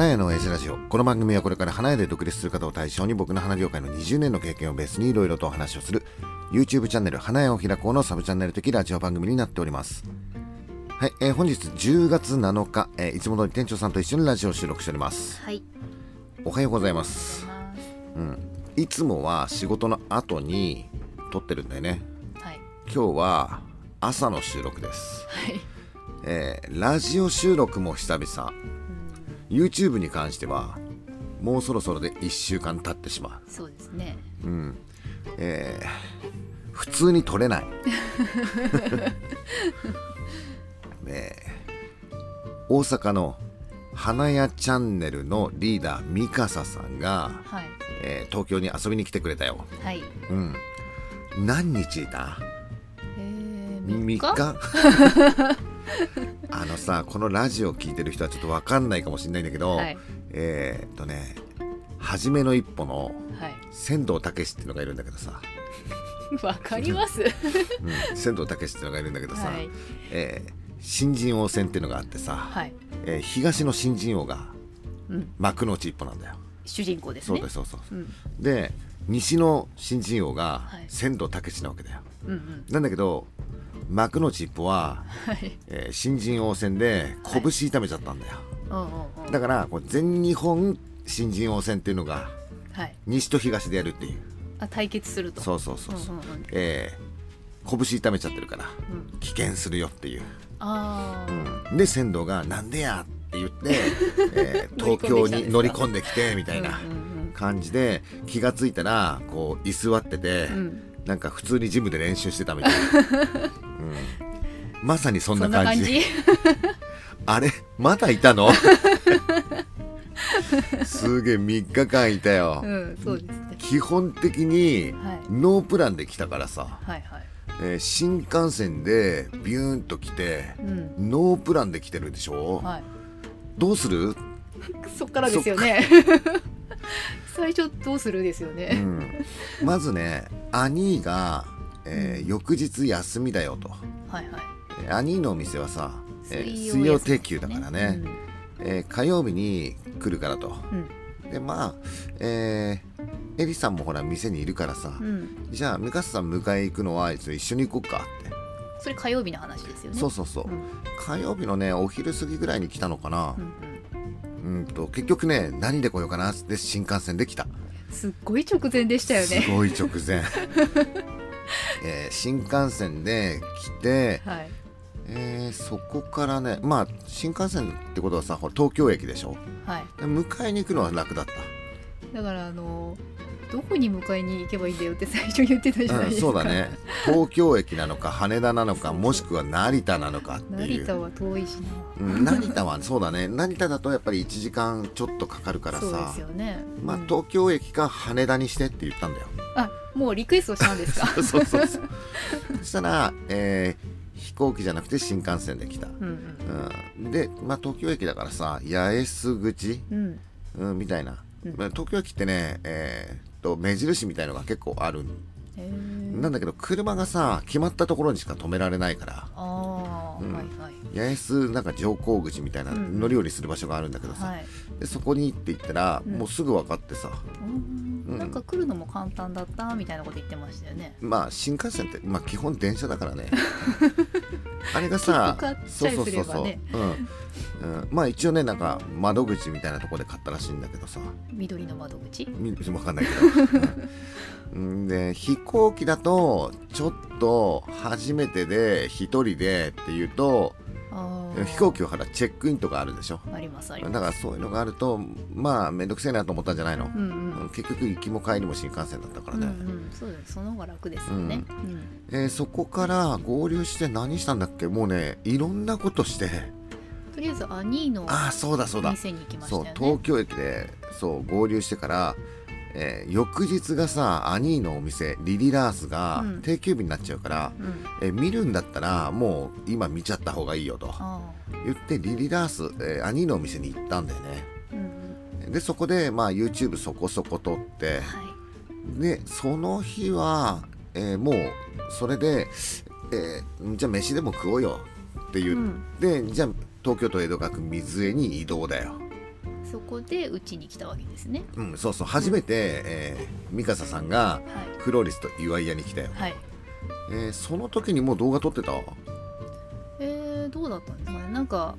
花屋の親父ラジオ。この番組はこれから花屋で独立する方を対象に僕の花業界の20年の経験をベースにいろいろとお話をする YouTube チャンネル花屋を開こうのサブチャンネル的ラジオ番組になっております。はい、えー本日10月7日、えーいつも通り店長さんと一緒にラジオを収録しております。はい。おはようございます。うん。いつもは仕事の後に撮ってるんだよね。はい。今日は朝の収録です。はい。えーラジオ収録も久々 YouTube に関してはもうそろそろで1週間経ってしまそうですね。う、うん。えー普通に撮れない。ねえ。大阪の花屋チャンネルのリーダーミカサさんが、はい。えー東京に遊びに来てくれたよ。はい。うん。何日いた？えー、3 3日日 あのさこのラジオ聞いてる人はちょっと分かんないかもしれないんだけど、はい。えーっとね初めの一歩のはい。仙道武史っていうのがいるんだけどさ、わかります。うん、仙道武史っていうのがいるんだけどさ、はい。えー新人王戦っていうのがあってさ、はい。えー東の新人王がうん。幕の内一歩なんだよ。主人公ですね。そうですそうそう、うん。で西の新人王がはい仙道武史なわけだよ。うんうん。なんだけど幕の内一歩は、はい。えー新人王戦で拳痛めちゃったんだよ。うんうんうん。だから全日本新人王戦っていうのがはい。西と東でやるっていうあ、対決すると。そうそうそうそう、うんうんうんえー拳痛めちゃってるからうん。危険するよっていう、ああ。うん、で仙道が「なんでや!」って言って、えー東京に乗り込んできてみたいなうん感じで気がついたらこう居座ってて、うんうん。なんか普通にジムで練習してたみたいな、うん、まさにそんそなん感じ。あれまだいたの？すげえ3日間いたよ、うん、そうですね。基本的にはい。ノープランで来たからさ、はいはい。えー新幹線でビューンと来てうん。ノープランで来てるでしょ、はい。どうする、そっからですよね。最初どうするですようね。ん、まずね兄が、えー翌日休みだよと、はいはい。えー兄のお店はさ、えー水水曜定休だからね、えー火曜日に来るからとうん。でまあえーエリさんもほら店にいるからさ、うん。うん。じゃあミカサさん迎え行くのは一緒に行こうかって、それ火曜日の話ですよね。そうそうそう、うん。火曜日のねお昼過ぎぐらいに来たのかなう、んうんと結局ね何で来ようかなって新幹線で来た、うん。すっごい直前でしたよね。すごい直前、えー新幹線で来て、はい。えーそこからねまあ新幹線ってことはさ東京駅でしょ？はい。で迎えに行くのは楽だっだからあのどこに迎えに行けばいいんだよって最初言ってたじゃないですか。そうだね。東京駅なのか羽田なのかもしくは成田なのかっていう。成田は遠いしな。うん、成田はそうだね。成田だとやっぱり1時間ちょっとかかるからそうでさすよね。まあうん。東京駅か羽田にしてって言ったんだよ。あもうリクエストしたんですか？そうそうそうそしたら、えー飛行機じゃなくて新幹線で来た、うんうん、で、まあ、東京駅だからさ八重洲口、うん。うん。うん、みたいな、うん。まあ東京駅ってね、えーっと目印みたいのが結構あるなんだけど車がさ決まったところにしか止められないから。うん。はいはい八重洲なんか乗降口みたいなうん乗り降りする場所があるんだけどさ、はい。でそこに行って行ったら、うん。もうすぐ分かってさ。うん。うん。なんか来るのも簡単だったみたいなこと言ってましたよね。まあ新幹線って、まあ、基本電車だからね。あれがさ切符買っちゃいすればね。うん、うん、まあ一応ねなんか窓口みたいなところで買ったらしいんだけどさ。緑の窓口？み分かんないけど、うん、で飛行機だとちょっと初めてで一人でっていうと飛行機はほらチェックインとかあるでしょ。ありますあります。だからそういうのがあるとまあ面倒くせえなと思ったんじゃないの、うんうん。うん結局行きも帰りも新幹線だったからうんうね、ん、そうです。その方が楽ですよね。うん。えーそこから合流して何したんだっけ？もうねいろんなことして。とりあえずアニーのああそうだそうだ。店に行きましたそうよね。東京駅でそう合流してから、えー翌日がさアニーのお店リリラースがうん。定休日になっちゃうから、うん、えー見るんだったらもう今見ちゃった方がいいよとあ言ってリリラース、えーアニーのお店に行ったんだよね。あ、うんうん、でそこでまあ YouTube そこそこ撮ってはい。でその日は、えーもうそれで、えーじゃあ飯でも食おうよって言って、じゃあ東京都江戸川区水江に移動だよそこでうちに来たわけですね。うんそうそう。初めて、えー、ミカサさんがはい。フローリスと岩井屋に来たよ、はい。えーその時にもう動画撮ってた？えー、どうだったんですかね。なんか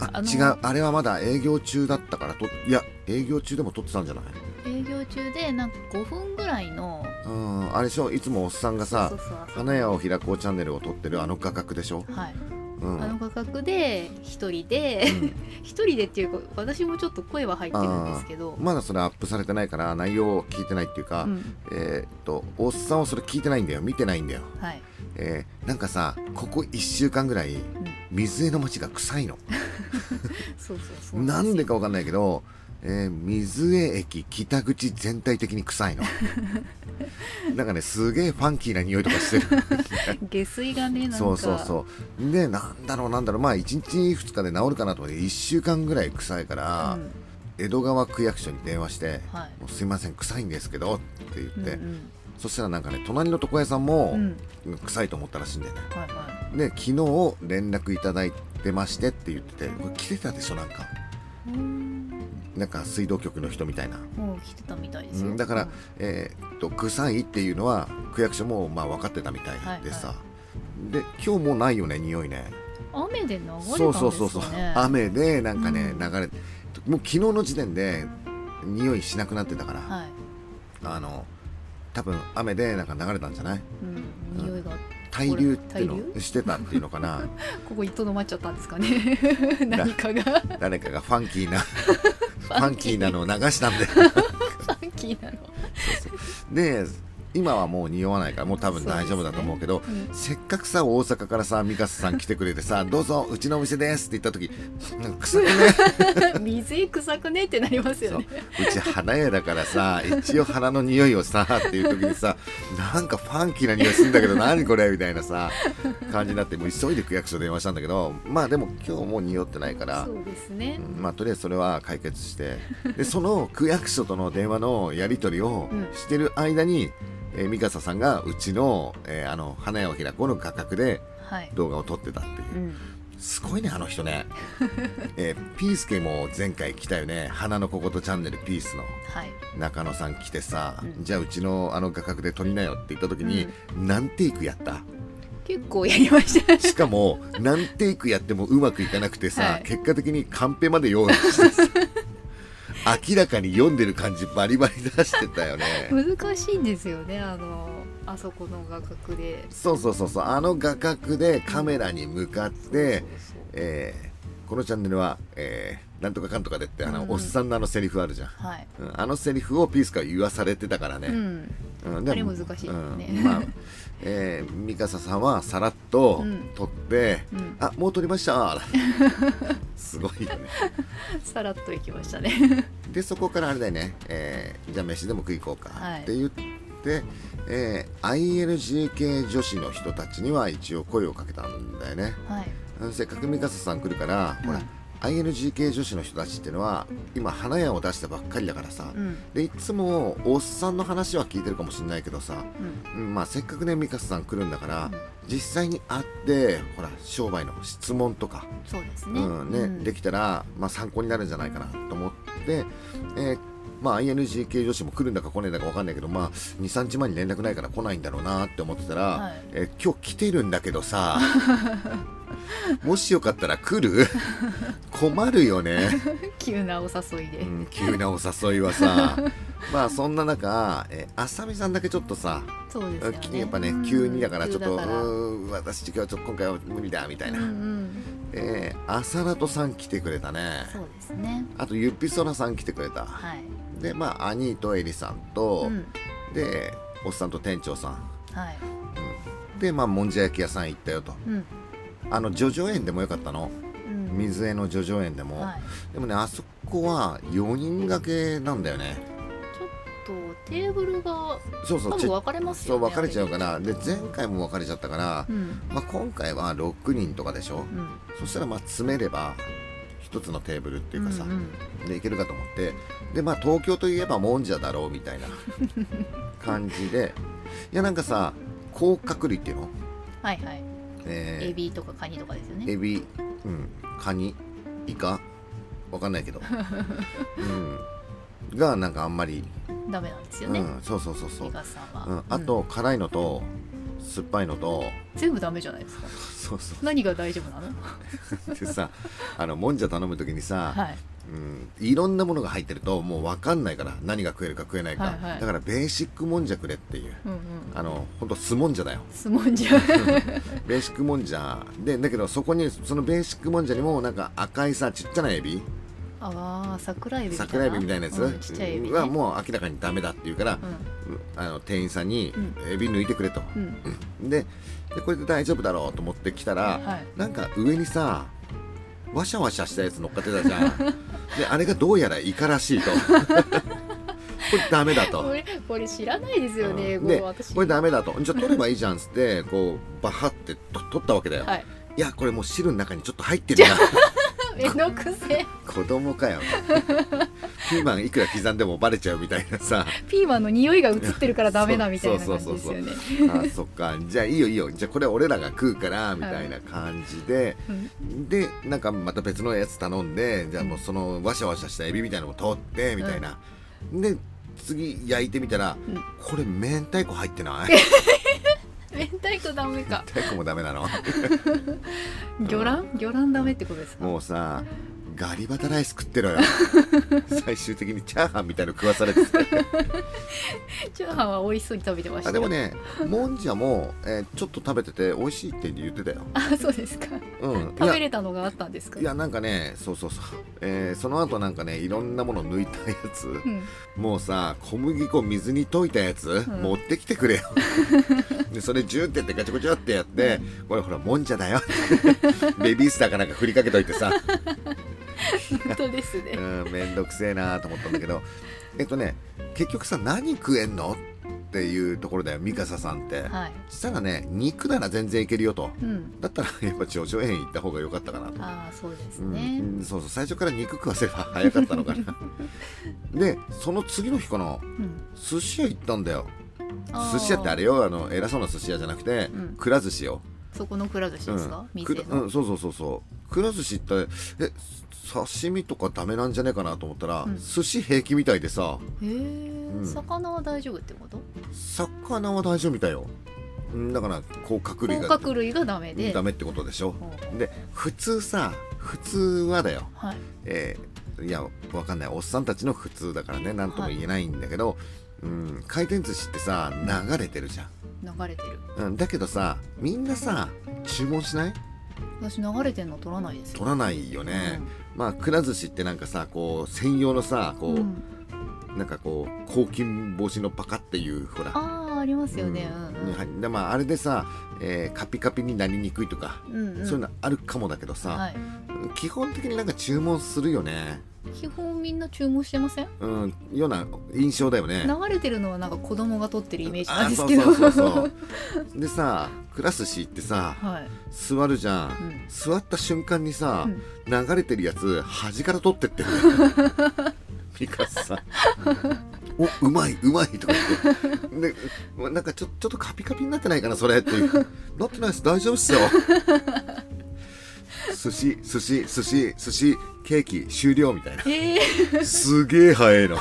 あ違う。あれはまだ営業中だったからといや営業中でも撮ってたんじゃない？営業中でなんか5分ぐらいのうんあれでしょ？いつもおっさんがさそうそうそう花屋を開こうチャンネルを撮ってるあの画角でしょ、はい、うん、あの価格で一人でうん。一人でっていうか私もちょっと声は入ってるんですけど、まだそれアップされてないから内容を聞いてないっていうか、うん。えーっとおっさんはそれ聞いてないんだよ。見てないんだよ、はい、えーなんかさここ1週間ぐらいうん、水江の街が臭いの。そうそうそうなんでかかわかんないけど、えー水江駅北口全体的に臭いの。なんかねすげえファンキーな匂いとかしてる。下水がねなんか。そうそうそう。でなんだろうなんだろう。まあ1日2日で治るかなと思って1週間ぐらい臭いから、うん。江戸川区役所に電話してはい「もうすいません臭いんですけど」って言って、うんそしたらなんかね隣の床屋さんもうん。うん臭いと思ったらしいんだよね、はいはで昨日連絡いただいてましてって言っててこれ来てたでしょなんか。いうんなんか水道局の人みたいな、もう来てたみたいですよ。うん、だから、えーっと臭いっていうのは区役所もまあ分かってたみたいでさ、はで今日もないよね匂いね。雨で流れたんですかね。そうそうそうそう。雨でなんかね、うん。流れもう昨日の時点で匂いしなくなってたから、はい、あの多分雨でなんか流れたんじゃない？うん、匂いが。滞留っていうのしてたっていうのかな。ここにとどまっちゃったんですかね。何かが。フ誰かがファンキーな。ファンキーなのを流したんでァンキーなの。で今はもう匂わないからもう多分大丈夫だと思うけどうん。せっかくさ大阪からさミカサさん来てくれてさ「どうぞうちのお店です」って言った時臭くね水 臭くね。ってなりますよね。う。ち花屋だからさ一応花の匂いをさっていう時にさなんかファンキーな匂いするんだけど何これみたいなさ感じになってもう急いで区役所電話したんだけどまあでも今日もう匂ってないから。そうですね。うん。まあとりあえずそれは解決して。でその区役所との電話のやり取りをうん。してる間に、えー、ミカサさんがうちの,、えーあの花屋を開こうの画角ではい、動画を撮ってたっていう。うん、すごいねあの人ね、えーピースケも前回来たよね。花の小言チャンネルピースの。はい。中野さん来てさ、うん。じゃあうちのあの画角で撮りなよって言った時に、何テイクやった？結構やりました。ね しかも何テイクやってもうまくいかなくてさ、はい。結果的にカンペまで用意してさ 明らかに読んでる感じバリバリ出してたよね。難しいんですよねあのあそこの画角で。そうそうそうそう。あの画角でカメラに向かって、このチャンネルは、えーなんとかかんとかでってあの、うんおっさんのあのセリフあるじゃん、はい、うん。あのセリフをピースから言わされてたからね、うん、うあれ難しいよね。うんまあ、えー、ミカサさんはさらっとうん。撮って、うん、あもう撮りました。すごいよね。さらっといきましたね。でそこからあれだよね、えーじゃあ飯でも食い行こうか。はい。って言って、えー INGK 女子の人たちには一応声をかけたんだよね。はい。うんせっかくミカサさん来るから、ほらうん INGK 女子の人たちっていうのは今花屋を出したばっかりだからさ、うん。でいつもおっさんの話は聞いてるかもしれないけどさ、うん。うんまあ、せっかくねミカサさん来るんだから、うん。実際に会ってほら商売の質問とか、そうですね。うんねできたら、まあ、参考になるんじゃないかなと思って、えーまあ、INGK 女子も来るんだか来ないんだか分かんないけど、まあ、23日前に連絡ないから来ないんだろうなって思ってたら、はい。えー今日来てるんだけどさ もしよかったら来る？困るよね、急なお誘いで、うん、急なお誘いはさまあそんな中、えー、浅見さんだけちょっとさそうですよね。やっぱねうん急にだからちょっと、私今日はちょっと今回は無理だみたいな、うんうん。えー、浅田とさん来てくれたね。そうですね。あとゆっぴそらさん来てくれた。はいでまあ兄とエリさんと、うん。でおっさんと店長さん。はい。でまあもんじゃ焼き屋さん行ったよと。うん。あの叙々苑でもよかったの。うん。水江の叙々苑でも、はい。でもねあそこは4人掛けなんだよね。ちょっとテーブルがそうそう分分かれますよねそう分かれちゃうからで前回も分かれちゃったから、うん。まあ、今回は6人とかでしょ、うん。そしたらまあ詰めれば一つのテーブルっていうかさ、んん。でいけるかと思ってでまあ東京といえばもんじゃだろうみたいな 感じでいやなんかさ甲殻類っていうの、はいはい。えーエビとかカニとかですよね。エビ、うん、カニ？イカ？わかんないけど、うん、がなんかあんまり、ダメなんですよね、うん、そうそうそうそう。ミ、カさんは、うん、あと、辛いのと酸っぱいのとうん全部ダメじゃないですか。そうそう。何が大丈夫なの？でさあのもんじゃ頼む時にさ、はい。うん、いろんなものが入ってるともう分かんないから何が食えるか食えないか、はいはい。だからベーシックもんじゃくれっていう。うんうんあの本当酢もんじゃだよ。スモンジャベーシックもんじゃ。でだけどそこにそのベーシックもんじゃにもなんか赤いさちっちゃなエビああ桜エビみたいな。桜エビみたいなやつ、うんはもう明らかにダメだっていうから、うあの店員さんにうん。エビ抜いてくれと、ん。うん。ででこれで大丈夫だろうと思ってきたら、はい。なんか上にさワシャワシャしたやつ乗っかってたじゃん。であれがどうやらイカらしいと。これダメだと。これ知らないですよね、うん。でこれダメだと。じゃあ取ればいいじゃんっつってこうバハってと取ったわけだよ、はい。い、やこれもう汁の中にちょっと入ってるな めんどくせえ。子供かよ。ピーマンいくら刻んでもバレちゃうみたいなさ。ピーマンの匂いが移ってるからダメだみたいな感じですよね。あそっか。じゃあいいよいいよ。じゃあこれ俺らが食うからみたいな感じで、うん。でなんかまた別のやつ頼んでじゃあもうそのワシャワシャしたエビみたいなのも取ってみたいな、で次焼いてみたら、うん。これ明太子入ってない？明太子ダメか。明太子もダメなの？魚卵？魚卵ダメってことですか？もうさガリバタライス食ってろよ。最終的にチャーハンみたいの食わされて。てチャーハンは美味しそうに食べてました。あでもねもんじゃも、えーちょっと食べてて美味しいって言ってたよ、あそうですか。うん、食べれたのがあったんですか？いやなんかねそうそうそう、えーその後なんかねいろんなもの抜いたやつ、うん。もうさ小麦粉水に溶いたやつ、ん。持ってきてくれよ。でそれジューってやってガチャガチャってやって、これほらもんじゃだよ。ベビースターかなんか振りかけといてさ本当ですね。うんめんどくせえなと思ったんだけど。えっとね結局さ何食えんの？っていうところだよミカサさんって、はい。したらね肉なら全然いけるよと。うん。だったらやっぱ頂上園行った方が良かったかなと。ああそうですうんねうんそうそう。最初から肉食わせれば早かったのかな。でその次の日かなうん。寿司屋行ったんだよ。寿司屋ってあれよあの偉そうな寿司屋じゃなくて、うん。くら寿司よ、そこのくら寿司ですか？うん、うの。んそうそうそうそう。くら寿司ってえ刺身とかダメなんじゃねえかなと思ったら、うん。寿司平気みたいでさ。へえ。うん。魚は大丈夫ってこと？魚は大丈夫みたいよ。うんだから甲殻類甲が。殻類がダメで。ダメってことでしょ。ほう。ほうで普通さ普通はだよ。はい。えーいやわかんない。おっさんたちの普通だからね何とも言えないんだけど、うん、回転寿司ってさ流れてるじゃん、流れてる。うん、だけどさみんなさ注文しない？私流れてんの取らないですよ。取らないよね、まあくら寿司ってなんかさこう専用のさこう、うん。なんかこう抗菌防止のパカっていうほら。ああありますよね。ううんん。はい。でまああれでさ、えーカピカピになりにくいとか、うんうん。そういうのあるかもだけどさ、はい。基本的になんか注文するよね基本みんな注文してません？うんような印象だよね。流れてるのはなんか子供が取ってるイメージなあんですけど。そうそうそうそう。でさくら寿司行ってさはい。座るじゃん、うん。座った瞬間にさ、うん。流れてるやつ端から取ってってる。ミカさん。おうまいうまいとか言って。でなんかちょちょっとカピカピになってないかなそれって。なってないです。大丈夫っすよ寿司寿司寿司寿司ケーキ終了みたいな。ええすげえ早いの。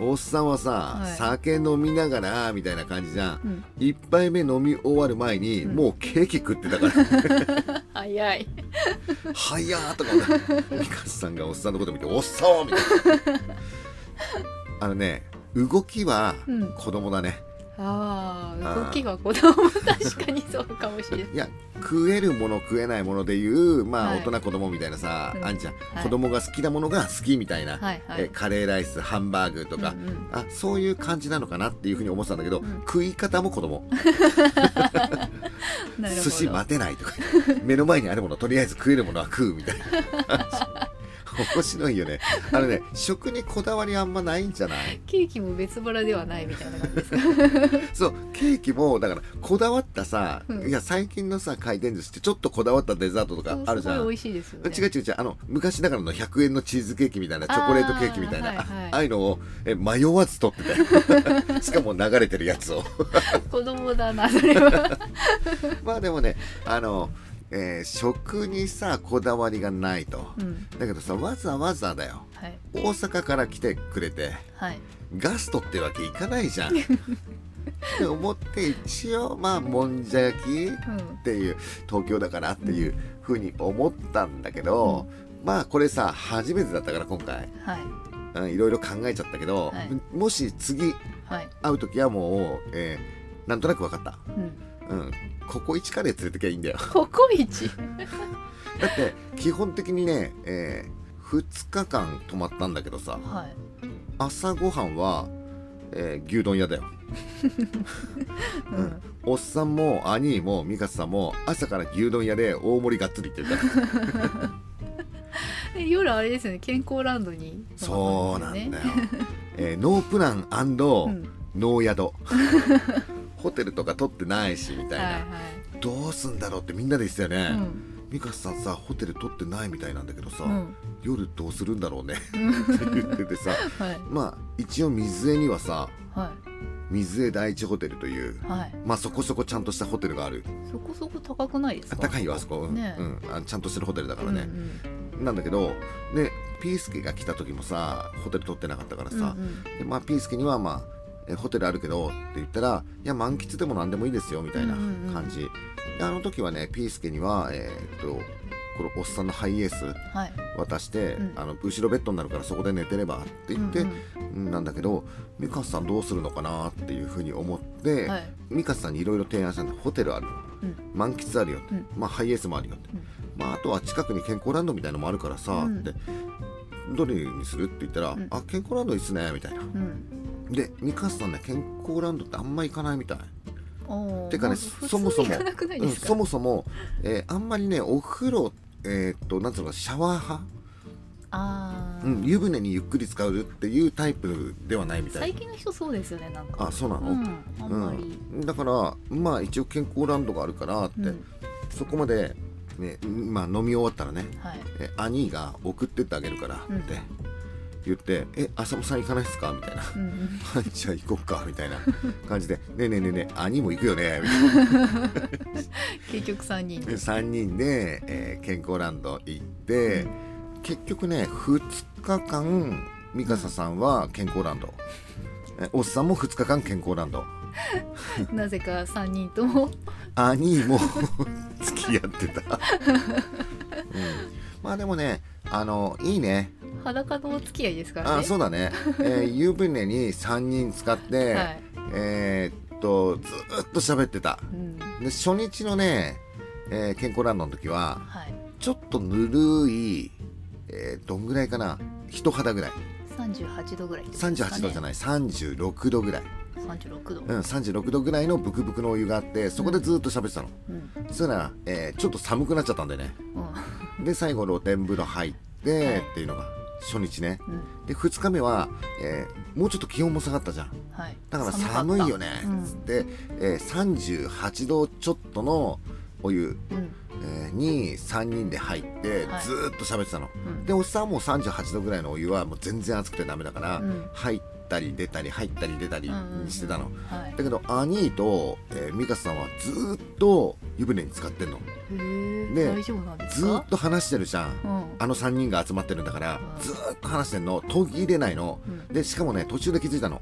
おっさんはさ、はい。酒飲みながらみたいな感じじゃん、うん。一杯目飲み終わる前に、うん。もうケーキ食ってたから。早い。早ーとかミカさんがおっさんのこと見て「おっさー!」みたいな。あのね動きはうん。子供だね、あああー動きが子供。確かにそうかもしれない。いや食えるもの食えないものでいうまあはい。大人子供みたいなさ、うん。あんちゃん、はい。子供が好きなものが好きみたいな、はいはい。えカレーライスハンバーグとか、うんうん。あそういう感じなのかなっていうふうに思ってたんだけど、うん。食い方も子供。寿司待てないとか。目の前にあるものとりあえず食えるものは食うみたいな 面白いよね。あのね食にこだわりあんまないんじゃない？ケーキも別腹ではないみたいな感じですか？そうケーキもだからこだわったさ、うん。いや最近のさ回転寿司ってちょっとこだわったデザートとかあるじゃん。すごい美味しいですよね。違う違う違うあの昔ながらの100円のチーズケーキみたいなチョコレートケーキみたいなあ,、あーはいはい。あいうのをえ迷わず取ってて しかも流れてるやつを。子供だなそれは。まあでもねあのえー食にさこだわりがないと。うん。だけどさわざわざだよ。はい。大阪から来てくれてはい。ガストってわけいかないじゃん。って思って一応まあもんじゃ焼きうん。っていう東京だからっていうふうに思ったんだけど、まあこれさ初めてだったから今回。はい。うんいろいろ考えちゃったけど、はい。もし次はい。会う時はもう、えーなんとなく分かった、うん。うん、ココイチカレー連れてきゃいいんだよ。ココイチだって基本的にね、え2日間泊まったんだけどさはい。朝ごはんは、えー牛丼屋だよ。うん。おっさんも兄も美香さんも朝から牛丼屋で大盛りがっつりって言うから。で夜あれですよね。健康ランドにそうなんだよ、ねえーノープランうん。ノー宿 ホテルとか取ってないしみたいな、はいはい。どうすんだろうってみんなで言ってたよね、うん。美香さんさホテル取ってないみたいなんだけどさ、うん。夜どうするんだろうね。って言っててさ。はい。まあ一応水江にはさは水江第一ホテルといういはい。まあそこそこちゃんとしたホテルがある。そこそこ高くないですか？あ高いよあそこ、うんねうん、あちゃんとしてるホテルだからね、うんなんだけどでピースケが来た時もさホテル取ってなかったからうんさ、うん。でまあ、ピースケにはまあえホテルあるけどって言ったらいや満喫でも何でもいいですよみたいな感じ、であの時はねピースケにはえーっとこのおっさんのハイエースはい。渡して、うん。あの後ろベッドになるからそこで寝てればって言って、うんうん。なんだけど美香さんどうするのかなっていうふうに思って、はい。美香さんにいろいろ提案したんだ。ホテルあるようん。満喫あるよって、うん。まあ、ハイエースもあるよって、うん。まあ、あとは近くに健康ランドみたいのもあるからさ、うん。ってどれにするって言ったら、うん。あ健康ランドいいっすねみたいな。うんで美香さんね健康ランドってあんま行かないみたい、てかねまあそもそもうん、そもそも、えーあんまりねお風呂えーっとなんつうのかシャワー派、あー。うん、湯船にゆっくり使うっていうタイプではないみたい。最近の人そうですよねなんか。あそうなの、うんうん、だからまあ一応健康ランドがあるからって、うん。そこまで、ねまあ、飲み終わったらねはい。え兄が送ってってあげるからうん。って言って「え浅野さん行かないっすか?」みたいな。うんうん「は いじゃあ行こっか」みたいな感じで「ねえねえねえねえ兄も行くよね」みたいな。結局三人で。3人で、えー健康ランド行って結局ね2日間美香さんは健康ランド。えおっさんも2日間健康ランド。なぜか三人とも。兄も付き合ってた、うん、まあでもねあのいいね。裸のお付き合いですからね。あそうだね、えー 湯船に3人使って、はい。えーっとずーっと喋ってた。うん。で初日のね、えー健康ランドの時ははい。ちょっとぬるい、えーどんぐらいかな。人肌ぐらい。38度ぐらいね。38度じゃない。36度ぐらい、36度。うん、36度ぐらいのブクブクのお湯があってそこでずーっと喋ってたの、うん。そしたら、えーちょっと寒くなっちゃったんでね。うで最後露天風呂入ってっていうのが初日ね。んうん。で2日目は、えーもうちょっと気温も下がったじゃん。はい。だから寒いよね。うん。つって、えー38度ちょっとのお湯、うん。えーに3人で入ってはい。ずーっと喋ってたの、うん。でおっさんはもう38度ぐらいのお湯はもう全然熱くてダメだから、うん。入ったり出たり入ったり出たりにしてたの、はい。だけど兄と、えー、美香さんはずーっと湯船に浸かってんの。でずーっかと話してるじゃん、うん。あの3人が集まってるんだからうん。ずーっと話してんの。途切れないの、うん。でしかもね途中で気づいたの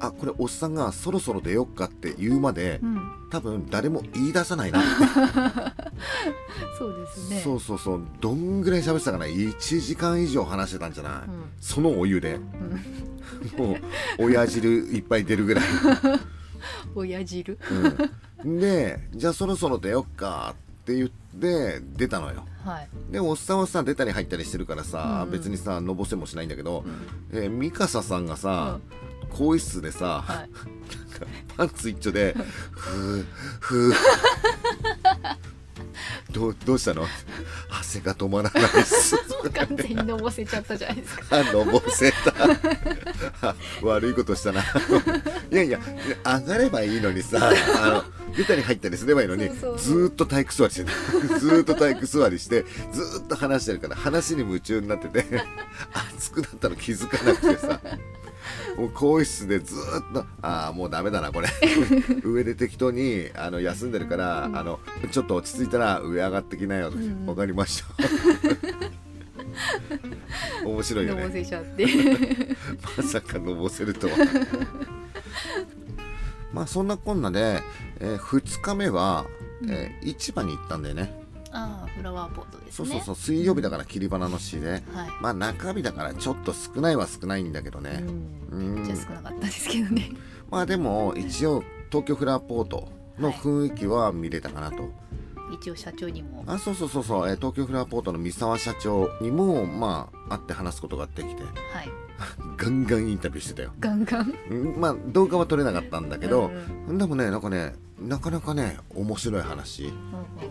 あこれおっさんがそろそろ出よっかって言うまで、うん。多分誰も言い出さないなって、そうですね。そうそうそう。どんぐらい喋ってたかな。1時間以上話してたんじゃない、うん。そのお湯で。うん。もう親汁いっぱい出るぐらい、親汁？うん、でじゃあそろそろ出よっかって言って出たのよ。はい。でおっさんはさ出たり入ったりしてるからさ、うん。うん別にさのぼせもしないんだけど、うん。えー、ミカサさんがさ、更衣室でさ、はい。パンツ一丁で「ふうふうどうどうしたの？汗が止まらないっす」完全にのぼせちゃったじゃないですか。あのぼせた。あ悪いことしたな。いやいや上がればいいのにさあの出たり入ったりすればいいのにずーっと体育座りしてるずーっと体育座りしてずーっと話してるから話に夢中になってて熱くなったの気づかなくてさもう更衣室でずーっとああもうダメだなこれ。上で適当にあの休んでるから、うん。あのちょっと落ち着いたら上上がってきなよわ、うん。うんかりました。面白いよのぼねせちゃって。まさかのぼせるとは。まあそんなこんなで、え2日目は、えー市場に行ったんだよねああフラワーポットですね。そうそうそう水曜日だから切り花の詩で、はい。まあ中日だからちょっと少ないは少ないんだけどね、うん。うん。めっちゃ少なかったですけどね。まあでも一応東京フラワーポートの雰囲気は見れたかなと、一応社長にも。あそうそうそうそう、えー東京フラワーポートの三沢社長にもまあ会って話すことができて。はい ガンガンインタビューしてたよ、ガンガン？うんまあ動画は撮れなかったんだけどう、んでもねなんかねなかなかね面白い話、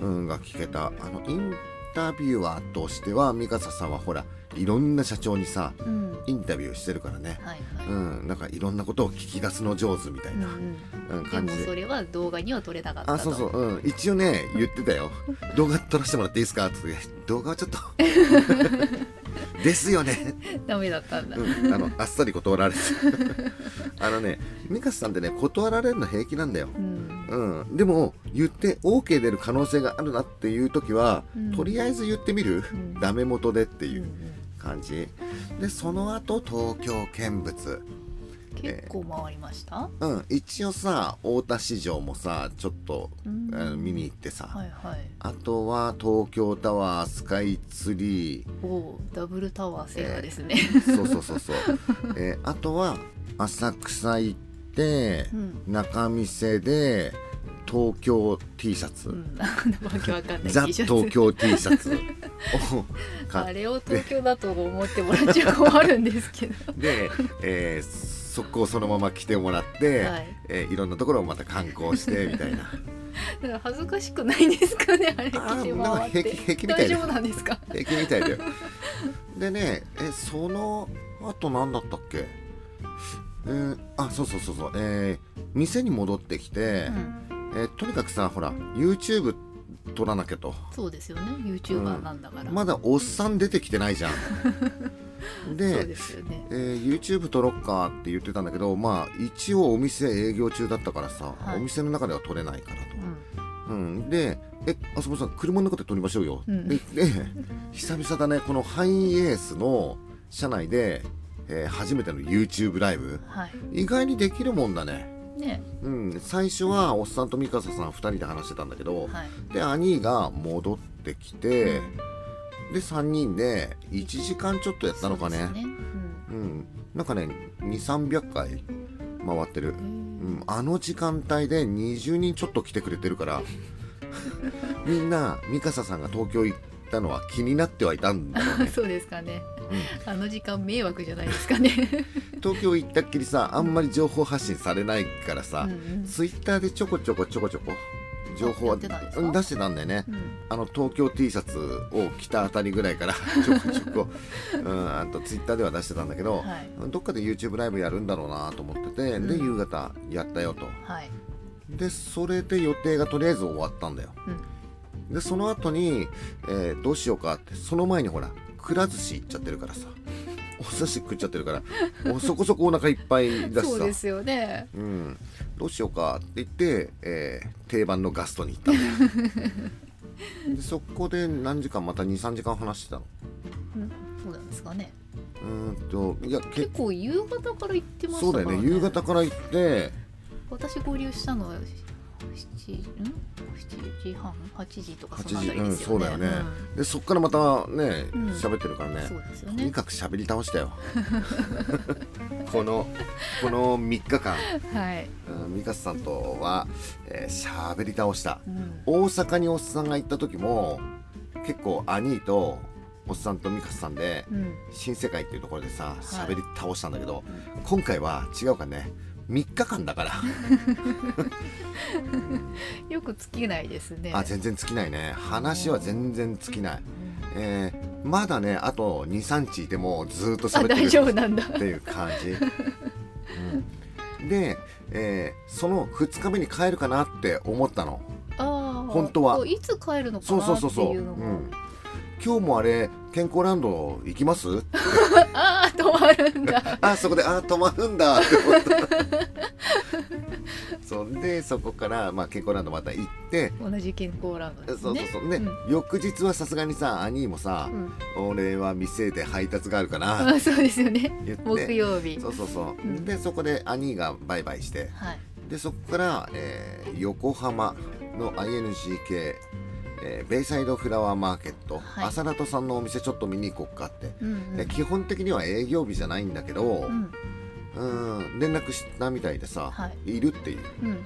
うんが聞けた。あのインタビュアーとしては三笠さんはほらいろんな社長にさうん。インタビューしてるからね、はいうん、なんかいろんなことを聞き出すの上手みたいな、うん感じ。でもそれは動画には撮れなかったと。あそうそう、うん、一応ね言ってたよ。動画撮らせてもらっていいですかって。動画はちょっと ですよね、ダメだったんだ、うん、あのあっさり断られて。あのねミカスさんってね断られるの平気なんだよ、うん。うん、でも言って OK 出る可能性があるなっていう時は、うん。とりあえず言ってみる、うん。ダメ元でっていう感じ。でその後東京見物結構回りました、うん一応さ太田市場もさちょっと、うん。見に行ってさ、はいはい。あとは東京タワースカイツリー。おおダブルタワー制覇ですね、そうそうそうそう、えーあとは浅草行ってうん。中見世で東京 T シャツ、うん、わけわかんないザ東京 T シャツ。をあ買っれを東京だと思ってもらっちゃ困るんですけど。て、えー速攻そのまま来てもらって、はい。えーいろんなところをまた観光して みたいな。だから恥ずかしくないんですかねあれあーなんか回って。平気平気みたいな大丈夫なんですか？平気みたいだよ。でねえそのあと何だったっけ？えーあそうそうそうそう。えー店に戻ってきて、うん。えーとにかくさほら YouTube 撮らなきゃと。そうですよね。YouTuber なんだから、まだおっさん出てきてないじゃん。ででね。えー YouTube 撮ろっかって言ってたんだけどまあ一応お店営業中だったからさ、はい。お店の中では撮れないからと、うん。うん、で「えあそこさん車の中で撮りましょうよ」うん。でで久々だね。このハイエースの車内で、えー初めての YouTube ライブ。はい。意外にできるもんだねね。うん。最初はおっさんとミカサさん2人で話してたんだけど、はい。で兄が戻ってきて、で3人で1時間ちょっとやったのかね。そうですね。うん。なんかね2300回回ってる、うんうん、あの時間帯で20人ちょっと来てくれてるから みんなミカサさんが東京行ったのは気になってはいたんだろうね、そうですかね。うん。あの時間迷惑じゃないですかね。東京行ったっきりさあんまり情報発信されないからさ、うんうん。ツイッターでちょこちょこちょこちょこ情報は出してたんだよね、うん。あの東京 T シャツを着たあたりぐらいから ちょこちょこ、うん、あとツイッターでは出してたんだけど、はい。どっかで YouTube ライブやるんだろうなと思ってて、でうん。夕方やったよと。はい。でそれで予定がとりあえず終わったんだよ。うんでその後に、えーどうしようかってその前にほらくら寿司行っちゃってるからさ。お寿司食っちゃってるからおそこそこお腹いっぱいだしさ。そうですよね。うん、どうしようかって言って、えー定番のガストに行った でそこで何時間また23時間話してたの。うん。そうなんですかね。うーんといやけ結構夕方から行ってましたからそうだよね。夕方から行って私合流したのは7ん？7時半？8時とか8そのあ時うんたりですよね。そうだよね、でそっからまたねうん。喋、ってるからね。うんそうですよね。とにかく喋り倒したよ。このこの3日間、はい、うん、ミカスさんとはえー喋、り倒した。うん、大阪におっさんが行った時も結構兄とおっさんとミカスさんでうん。新世界っていうところでさい。喋り倒したんだけど、今回は違うからね3日間だから。よく尽きないですね。あ全然尽きないね。話は全然尽きない、うん。えーまだねあと23日いてもずーっとあ喋ってる大丈夫なんだ。っていう感じ、うん。で、えーその2日目に帰るかなって思ったの。ああ本当は。そういつ帰るのかそうなってそうそうそう、いうのもうん、今日もあれ健康ランド行きます？あ あ止まるんだ。あそこであ止まるんだ。って思ったそんでそこから、まあ、健康ランドまた行って。同じ健康ランドですね。そうそうそう。ね、うん。翌日はさすがにさ兄もさう、ん。俺は店で配達があるかな。あそうですよね。木曜日。そうそうそう、うん。でそこで兄がバイバイして。はい。でそこから、えー横浜の INGK、えーベイサイドフラワーマーケット、はい。浅田とさんのお店ちょっと見に行こっかって、うんうん。で基本的には営業日じゃないんだけど、うん。うん連絡したみたいでさ、、はい。るっていう、うん。うん、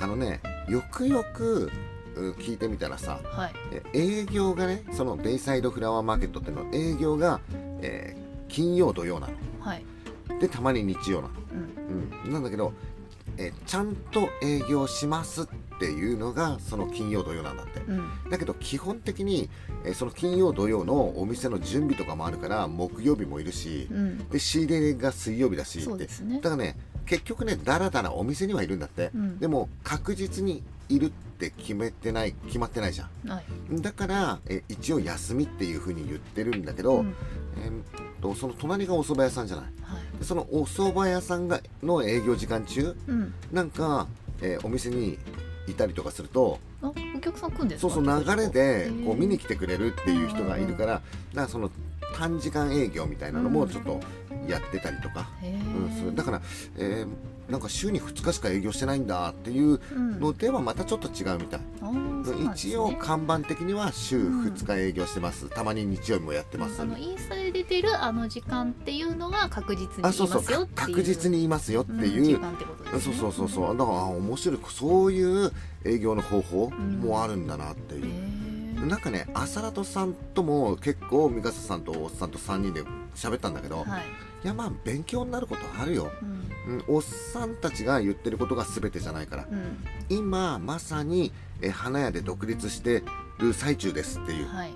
あのねよくよくうん聞いてみたらさはい。え営業がねそのベイサイドフラワーマーケットっていうの営業が、えー金曜土曜なはい。のでたまに日曜なの、うん。うん、なんだけど、えーちゃんと営業しますっていうのがその金曜土曜なんだって。うん。だけど基本的に、えーその金曜土曜のお店の準備とかもあるから木曜日もいるしうん。で仕入れが水曜日だしそうですね。だからね結局ねだらだらお店にはいるんだって、うん。でも確実にいるって決めてない決まってないじゃん。はい。だからえ一応休みっていうふうに言ってるんだけど、うん。えーっとその隣がお蕎麦屋さんじゃない。はい。でそのお蕎麦屋さんがの営業時間中うん。なんか、えーお店にいたりとかするとあお客さん来るんですか？そうそう流れでこう見に来来てくれるっていう人がいるからだからその短時間営業みたいなのもちょっとやってたりとか、へうんだから、えーなんか週に2日しか営業してないんだっていううん。のではまたちょっと違うみたい、うなんね。一応看板的には週うん2日営業してます、たまに日曜日もやってます、あのインスタで出てるあの時間っていうのが確実に言いあそうそうますよっていう。確実に言いますよってうんいう、時間ってことですね。そうそうそうそう。だからあ面白い。そういう営業の方法もあるんだなっていう、へえなんかね浅田とさんとも結構三笠さんとおっさんと3人で喋ったんだけど、はい。いやまあ勉強になることあるよ、うんうん、おっさんたちが言ってることが全てじゃないから。うん。今まさにえ花屋で独立してる最中ですっていうはい。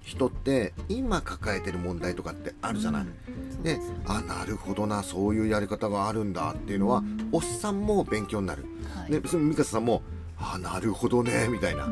人って今抱えてる問題とかってあるじゃない、うん。であなるほどなそういうやり方があるんだっていうのは、うん。おっさんも勉強になる、はい。で美香さんもあなるほどねみたいな、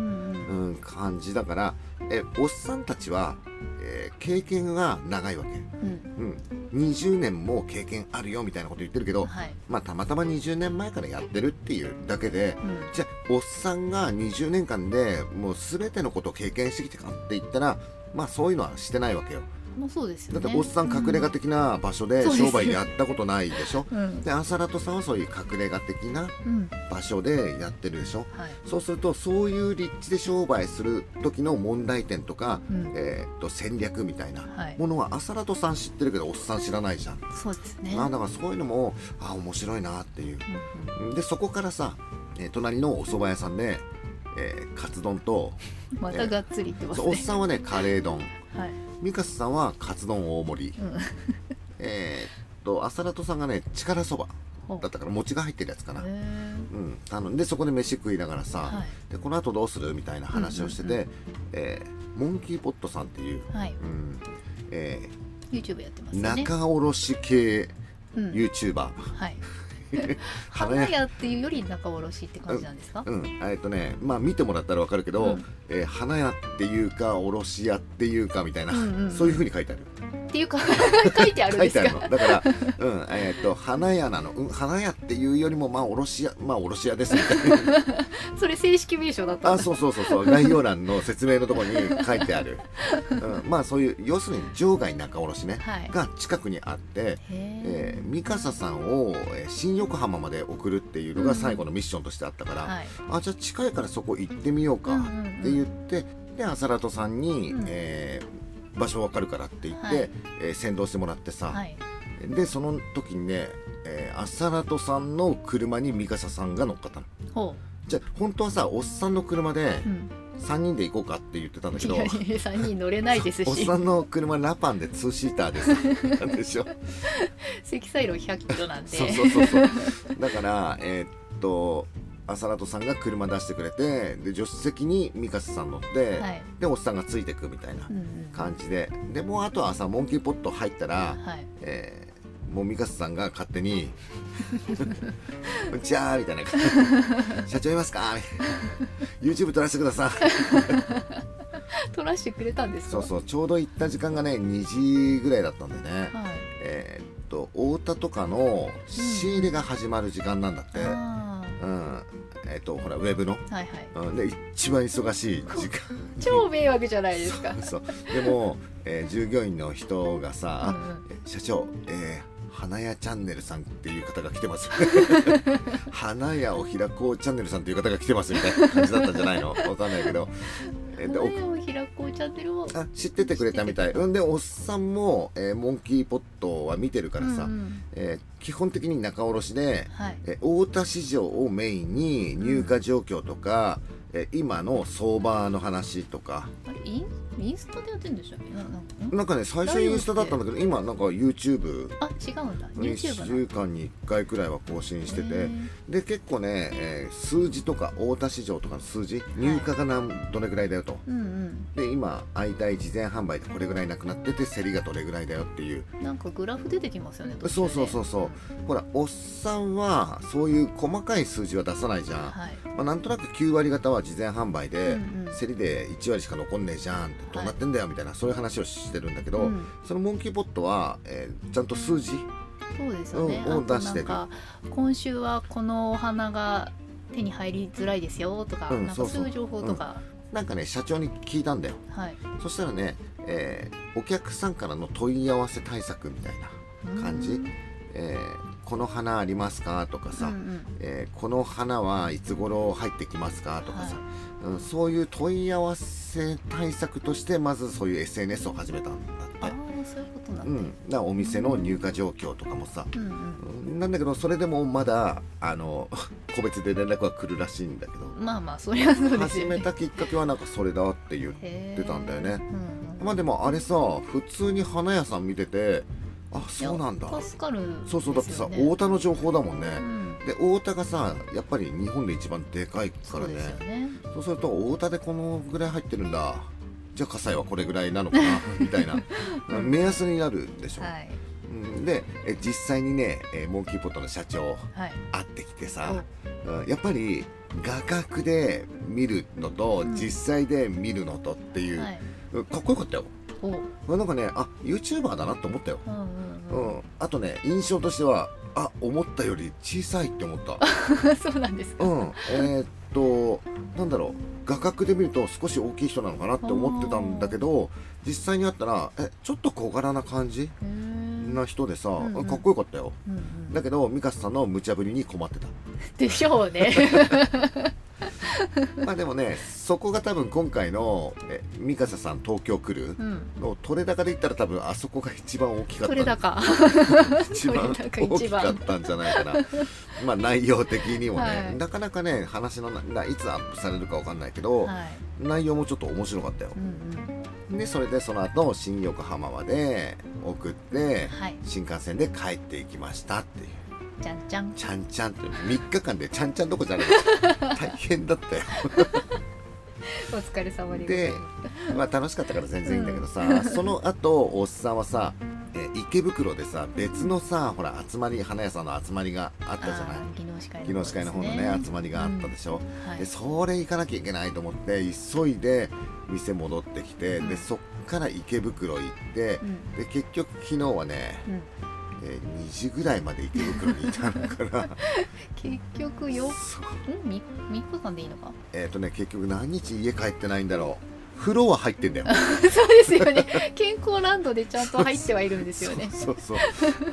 うん感じだからえおっさんたちは、えー経験が長いわけ、うん。うん、20年も経験あるよみたいなこと言ってるけど、はい。まあたまたま20年前からやってるっていうだけでうん。じゃあおっさんが20年間でもう全てのことを経験してきてかって言ったらまあそういうのはしてないわけよまあそうですよね。だっておっさん隠れ家的な場所で商売やったことないでしょ？うん。で浅田とさんはそういう隠れ家的なうん。場所でやってるでしょ？はい。そうするとそういう立地で商売する時の問題点とか、うん。えーっと戦略みたいなはい。ものは浅田とさん知ってるけどおっさん知らないじゃん、そうですね。あだからそういうのもあ面白いなっていう。うんでそこからさ、えー隣のお蕎麦屋さんで、えーカツ丼と、うんまたがっつり言ってますそうおっねさんはねカレー丼。はいミカスさんはカツ丼大盛り。うん。えーっと浅田とさんがね力そばだったから餅が入ってるやつかな、うん、頼んでそこで飯食いながらさ、はい。でこの後どうするみたいな話をしてて、うんうんえーモンキーポットさんっていう、はい。うん。え YouTube やってますーよね。仲卸系うん。YouTuber、はい花屋っていうより仲卸って感じなんですか？うん、えっとねまあ見てもらったらわかるけど、うん。えー花屋っていうか卸屋っていうかみたいな、うんうんうん。そういう風に書いてあるっていうか 書いてあるん書いてあるですかの。だから、うんえっと花屋なの、うん、花屋っていうよりもまあ卸屋まあ卸屋ですみたいな。それ正式名称だったあそうそうそうそう。概要欄の説明のところに書いてある、うん、まあそういう要するに場外仲卸ね、はい。が近くにあって、へええー、三笠さんを、えー新横浜まで送るっていうのが最後のミッションとしてあったから、はい。あじゃあ近いからそこ行ってみようかうんうんうんって言って、で浅田とさんに、うん。えー場所わかるからって言って、はい。えー先導してもらってさ、はい。でその時にね、えー、浅田とさんの車に三笠さんが乗っかったの。ほじゃあ本当はさおっさんの車でう、うん、3人で行こうかって言ってたんだけどいやいや3人乗れないですし。おっさんの車ラパンでツーシーターでさなんでしょ。積載量100キロなんで。そうそうそうそう。だからえーっと浅田とさんが車出してくれてで助手席に三笠さん乗って、はい。でおっさんがついてくみたいなうんうん。感じで。でもうあとはさモンキーポット入ったら、はい。えーもう三笠さんが勝手に「こんにちは」みたいな「社長いますか?」みたいな「YouTube 撮らせてください」撮らしてくれたんですか？そうそう。ちょうど行った時間がね2時ぐらいだったんでね。はいと太田とかの仕入れが始まる時間なんだって、あうん。えっとほらウェブの、ーはいはい。うん、で一番忙しい時間。超迷惑じゃないですか。そう。でも、えー従業員の人がさうんうん「社長、えー花屋チャンネルさんっていう方が来てます。花屋を開こうチャンネルさんっていう方が来てますみたいな感じだったんじゃないの？わかんないけど、え開こうチャンネルを？あ知っててくれたみたい。うんでおっさんも、えーモンキーポットは見てるからさ、うんうん。えー基本的に仲卸で、はい。えー大田市場をメインに入荷状況とか、えー今の相場の話とか。あれインインスタでやってるんでしたっけ？ななんかん？なんかね最初インスタだったんだけど今なんか YouTube あ違うんだ。1 YouTube な週間に1回くらいは更新しててで結構ね、えー数字とか大田市場とかの数字入荷がなんどれぐらいだよと。うんで今相対事前販売でこれぐらいなくなってて競りがどれぐらいだよっていう。うんなんかグラフ出てきますよね途中そうで。そうそうそうほらおっさんはそういう細かい数字は出さないじゃん、はい。まあ、なんとなく9割方は事前販売で、競りで1割しか残んねえじゃんってどうなってんだよみたいな、そういう話をしてるんだけど、うん。そのモンキーポットは、えーちゃんと数字そうですよね、を出してる。なんか今週はこのお花が手に入りづらいですよとか、なんかそういう。情報とか、なんかね社長に聞いたんだよ。はい。そしたらね、えーお客さんからの問い合わせ対策みたいな感じ。うん。えーこの花ありますか？とかさ、うんうんえーこの花はいつ頃入ってきますか？とかさ、うん、そういう問い合わせ対策としてまずそういう SNS を始めたんだああって。そういうことなんだ、うん、だお店の入荷状況とかもさ、うんうん。うん。なんだけどそれでもまだあの 個別で連絡が来るらしいんだけど。まあまあそりゃそうですね。めたきっかけはなんかそれだって言うへてたんだよね。ー。うんうん。まあでもあれさ普通に花屋さん見ててあそうなんだ。助かるねそうそうだってさ太田の情報だもんね。うん。で太田がさやっぱり日本で一番でかいからね。ね。そうすると太田でこのぐらい入ってるんだ。じゃあ葛西はこれぐらいなのかな みたいな。目安になるでしょ、はい。うん。でえ実際にねえモンキーポットの社長はい。会ってきてさ、うんやっぱり画角で見るのとうん。実際で見るのとっていう、はい。うんかっこよかったよお。なんかねあ YouTuber だなって思ったよ、うんうんうん、あとね印象としてはあ思ったより小さいって思った。そうなんですか。うん。えーっとなんだろう。画角で見ると少し大きい人なのかなって思ってたんだけど実際に会ったらえちょっと小柄な感じな人でさ、んうん。かっこよかったよ。うんうんだけどミカサさんの無茶ぶりに困ってた。でしょうね まあでもねそこが多分今回のえミカサさん東京来るうん。の取れ高で言ったら多分あそこが一番大きかった取れ高。一番大きかったんじゃないかな。まあ内容的にもね、はい。なかなかね話のなないつアップされるかわかんないけど、はい。内容もちょっと面白かったよ。うんうん。でそれでその後新横浜まで送ってはい。新幹線で帰っていきましたっていうじゃんじゃん。ちゃんちゃんって3日間でちゃんちゃんどこじゃない大変だったよ。お疲れ様ででまあ楽しかったから全然いいんだけどさ、その後おっさんはさえ池袋でさ別のさほら集まり花屋さんの集まりがあったじゃない？技能司会の方のね集まりがあったでしょ、うん。はい。でそれ行かなきゃいけないと思って急いで店戻ってきて、うん。でそっから池袋行ってう、ん。で結局昨日はね、うんえー2時ぐらいまで池袋にいたのかな。結局よんみ三日間でいいのか？えっ、とね結局何日家帰ってないんだろう。風呂は入ってんだよ。そうですよね。健康ランドでちゃんと入ってはいるんですよね。そうそう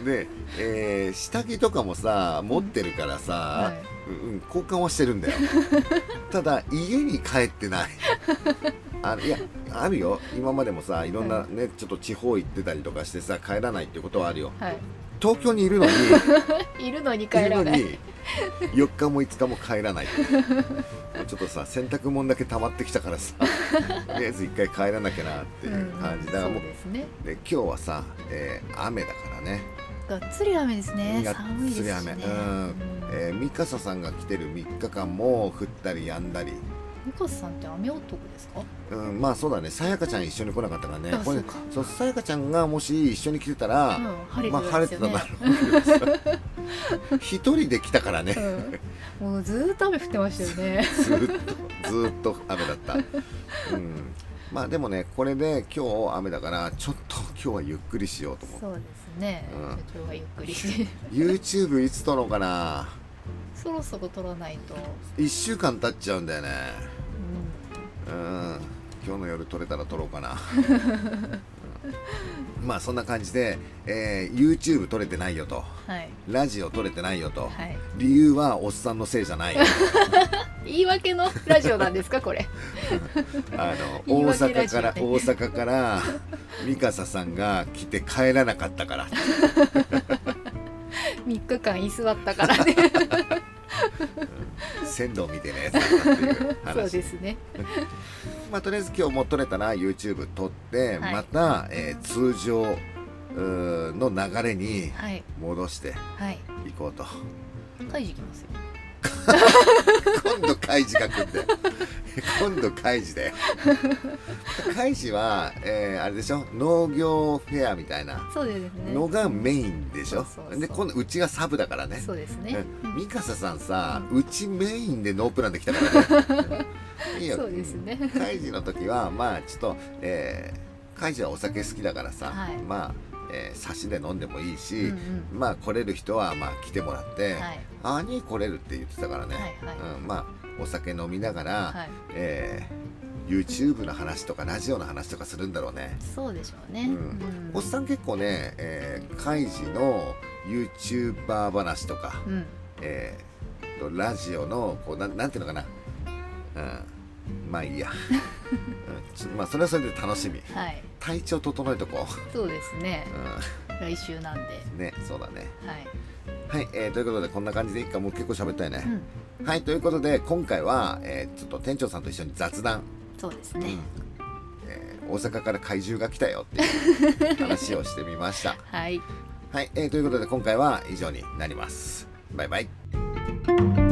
で、えー下着とかもさ持ってるからさ、はいうんうん、交換はしてるんだよ。ただ家に帰ってない。あいやあるよ。今までもさいろんなね、ちょっと地方行ってたりとかしてさ帰らないってことはあるよ。はい東京にいるのに いるのにい帰らない。るのに4日も5日も帰らない。ちょっとさ洗濯物だけ溜まってきたからさ とりあえず1回帰らなきゃなっていう感じ。だ、うんもそううですね。で今日はさ、えー雨だからね。がっつり雨ですね。がっ寒いですしね。つり雨。うん。えー、ミカサさんが来てる3日間も降ったりやんだり、ミカさんって雨男ですか？うん、まあそうだね。さやかちゃん一緒に来なかったからね。あこれそうさやかちゃんがもし一緒に来てたら、うん晴れまあて晴れてただねろうけどさ一人で来たからね、うん。もうずーっと雨降ってましたよね。ずーっとずーっと雨だった、うん、まあでもねこれで今日雨だからちょっと今日はゆっくりしようと思って。そうですね、うん。社長がゆっくり。し て YouTube いつ撮ろうかなそろそろ撮らないと、1週間経っちゃうんだよね。ううん。今日の夜撮れたら撮ろうかな、うん。まあそんな感じで、えー YouTube 撮れてないよと。ん、はい。ラジオ撮れてないよと、はい。理由はおっさんのせいじゃない 言い訳のラジオなんですかこれ。あの大阪から大阪から三笠さんが来て帰らなかったから 3日間居座ったからね。鮮度を見てねそう話。ですね。まあとりあえず今日も撮れたら YouTube 撮って、はい。また、えー通常の流れにはい。戻してはい。いこうと。カイジ来ますよ今度カイジが来んで今度カイジで。カイジは、えーあれでしょ？農業フェアみたいな。のがメインでしょ、で今度うちがサブだからね。そうですね、うん。ミカサさんさ、うちメインでノープランで来たからね。いいよ。そうですね。カイジの時はまあちょっと、えー、カイジはお酒好きだからさ、はい。まあ、えー、差しで飲んでもいいし、うんうん。まあ来れる人はまあ来てもらって、はいあに来れ？るって言ってたからね、はいはい。うん、まあお酒飲みながら、はい。えー YouTube の話とかラジオの話とかするんだろうね、そうでしょうね、うん。うん。おっさん結構ね、えー、カイジの YouTuber 話とか、うん。えーとラジオのこうなんなんていうのかな、うん、まあいいや、うん。まあそれはそれで楽しみ。はい。体調整えとこそうですね。う、来週なんで。うん、ねそうだね。はい、はい、えーということでこんな感じでいいかもう結構喋ったよね、うん、はいということで今回は、えーちょっと店長さんと一緒に雑談、そうですね、えー大阪から怪獣が来たよっていう話をしてみました。はい。はい、えーということで今回は以上になります。バイバイ